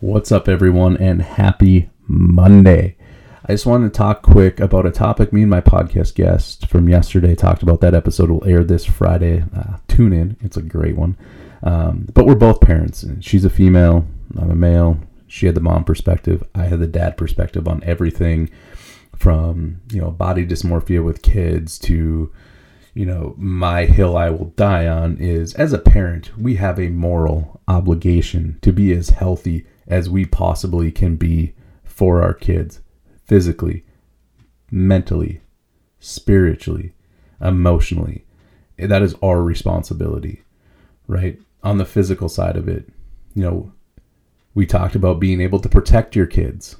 What's up, everyone, and happy Monday. I just wanted to talk quick about a topic me and my podcast guest from yesterday talked about. That episode will air this Friday. Uh, tune in, it's a great one. Um, but we're both parents. She's a female, I'm a male. She had the mom perspective, I had the dad perspective on everything from, you know, body dysmorphia with kids to, you know, my hill I will die on is as a parent, we have a moral obligation to be as healthy as we possibly can be for our kids physically, mentally, spiritually, emotionally. That is our responsibility, right? On the physical side of it, you know, we talked about being able to protect your kids.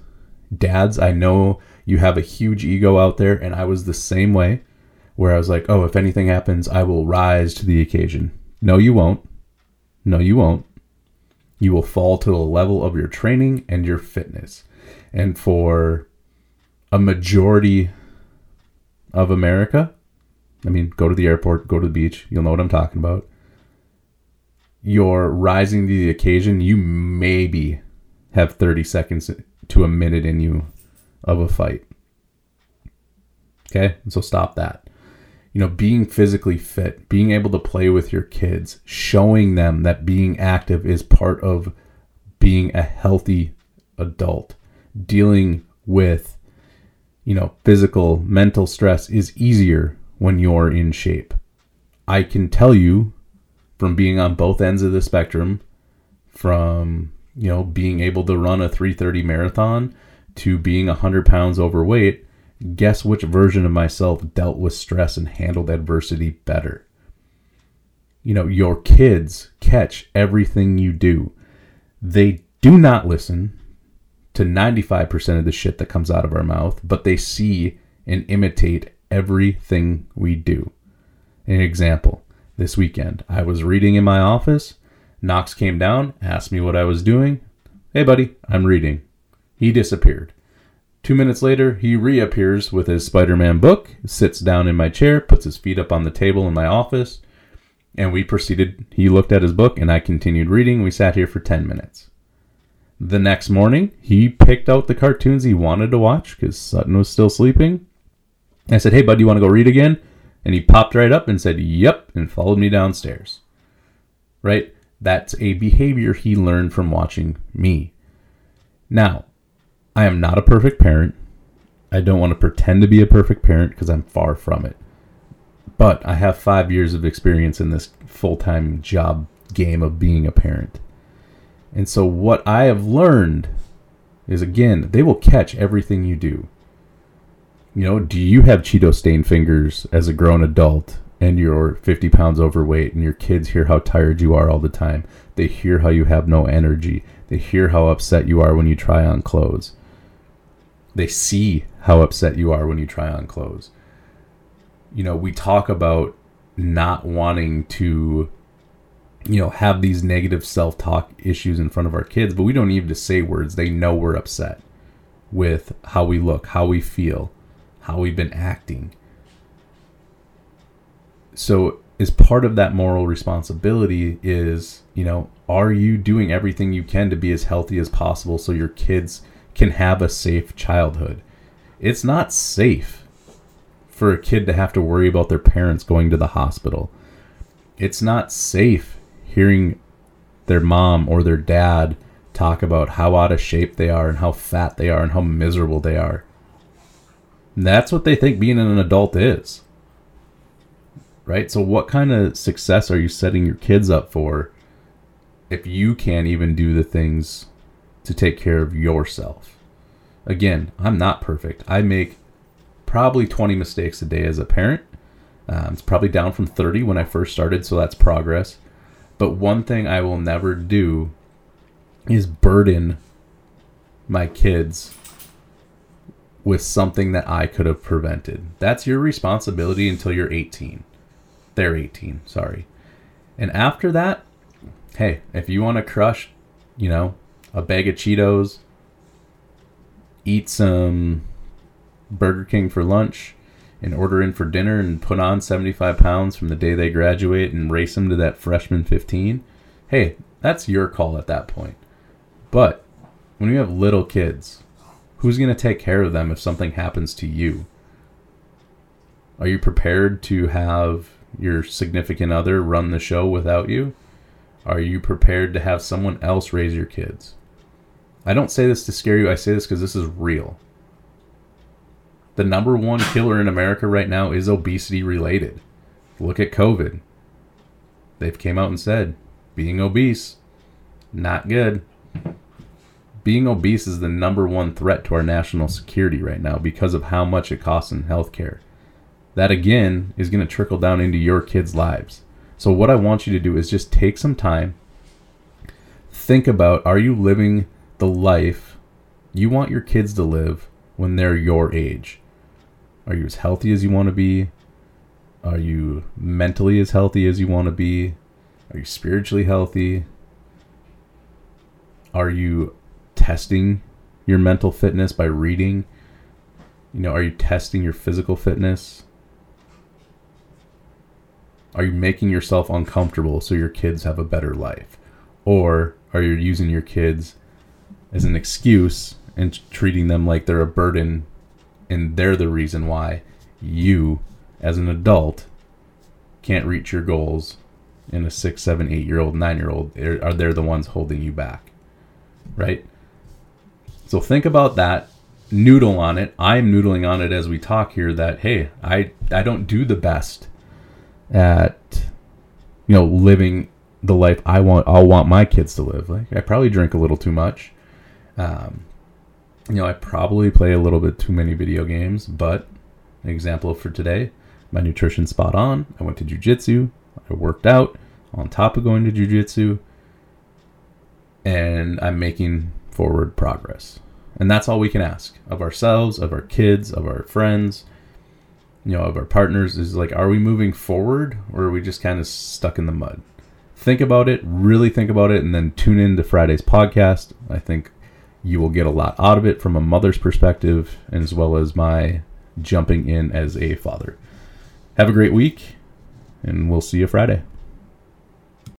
Dads, I know you have a huge ego out there, and I was the same way, where I was like, oh, if anything happens, I will rise to the occasion. No, you won't. No, you won't you will fall to the level of your training and your fitness. And for a majority of America, I mean, go to the airport, go to the beach, you'll know what I'm talking about. You're rising to the occasion, you maybe have 30 seconds to a minute in you of a fight. Okay? So stop that you know, being physically fit, being able to play with your kids, showing them that being active is part of being a healthy adult, dealing with, you know, physical, mental stress is easier when you're in shape. I can tell you from being on both ends of the spectrum, from, you know, being able to run a 330 marathon to being 100 pounds overweight, guess which version of myself dealt with stress and handled adversity better. You know, your kids catch everything you do. They do not listen to 95% of the shit that comes out of our mouth, but they see and imitate everything we do. An example this weekend, I was reading in my office. Knox came down, asked me what I was doing. Hey, buddy, I'm reading. He disappeared. Two minutes later, he reappears with his Spider Man book, sits down in my chair, puts his feet up on the table in my office, and we proceeded. He looked at his book, and I continued reading. We sat here for 10 minutes. The next morning, he picked out the cartoons he wanted to watch because Sutton was still sleeping. I said, Hey, bud, do you want to go read again? And he popped right up and said, Yep, and followed me downstairs. Right? That's a behavior he learned from watching me. Now, I am not a perfect parent. I don't want to pretend to be a perfect parent because I'm far from it. But I have five years of experience in this full time job game of being a parent. And so, what I have learned is again, they will catch everything you do. You know, do you have Cheeto stained fingers as a grown adult and you're 50 pounds overweight and your kids hear how tired you are all the time? They hear how you have no energy. They hear how upset you are when you try on clothes they see how upset you are when you try on clothes. You know, we talk about not wanting to you know have these negative self-talk issues in front of our kids, but we don't need to say words. They know we're upset with how we look, how we feel, how we've been acting. So, as part of that moral responsibility is, you know, are you doing everything you can to be as healthy as possible so your kids can have a safe childhood. It's not safe for a kid to have to worry about their parents going to the hospital. It's not safe hearing their mom or their dad talk about how out of shape they are and how fat they are and how miserable they are. And that's what they think being an adult is. Right? So, what kind of success are you setting your kids up for if you can't even do the things to take care of yourself. Again, I'm not perfect. I make probably 20 mistakes a day as a parent. Um, it's probably down from 30 when I first started, so that's progress. But one thing I will never do is burden my kids with something that I could have prevented. That's your responsibility until you're 18. They're 18, sorry. And after that, hey, if you want to crush, you know, a bag of Cheetos, eat some Burger King for lunch, and order in for dinner and put on 75 pounds from the day they graduate and race them to that freshman 15, hey, that's your call at that point. But when you have little kids, who's going to take care of them if something happens to you? Are you prepared to have your significant other run the show without you? Are you prepared to have someone else raise your kids? I don't say this to scare you, I say this because this is real. The number one killer in America right now is obesity related. Look at COVID. They've came out and said being obese not good. Being obese is the number one threat to our national security right now because of how much it costs in healthcare. That again is going to trickle down into your kids' lives. So what I want you to do is just take some time think about are you living the life you want your kids to live when they're your age? Are you as healthy as you want to be? Are you mentally as healthy as you want to be? Are you spiritually healthy? Are you testing your mental fitness by reading? You know, are you testing your physical fitness? Are you making yourself uncomfortable so your kids have a better life? Or are you using your kids as an excuse and treating them like they're a burden and they're the reason why you, as an adult, can't reach your goals and a six, seven, eight year old, nine year old are they the ones holding you back? Right? So think about that. Noodle on it. I'm noodling on it as we talk here that hey, I I don't do the best at you know living the life I want I'll want my kids to live. Like I probably drink a little too much. Um, you know, I probably play a little bit too many video games, but an example for today, my nutrition spot on. I went to jujitsu. I worked out on top of going to jujitsu, and I'm making forward progress. And that's all we can ask of ourselves, of our kids, of our friends, you know, of our partners is like, are we moving forward or are we just kind of stuck in the mud? Think about it, really think about it, and then tune in to Friday's podcast. I think you will get a lot out of it from a mother's perspective, as well as my jumping in as a father. Have a great week, and we'll see you Friday.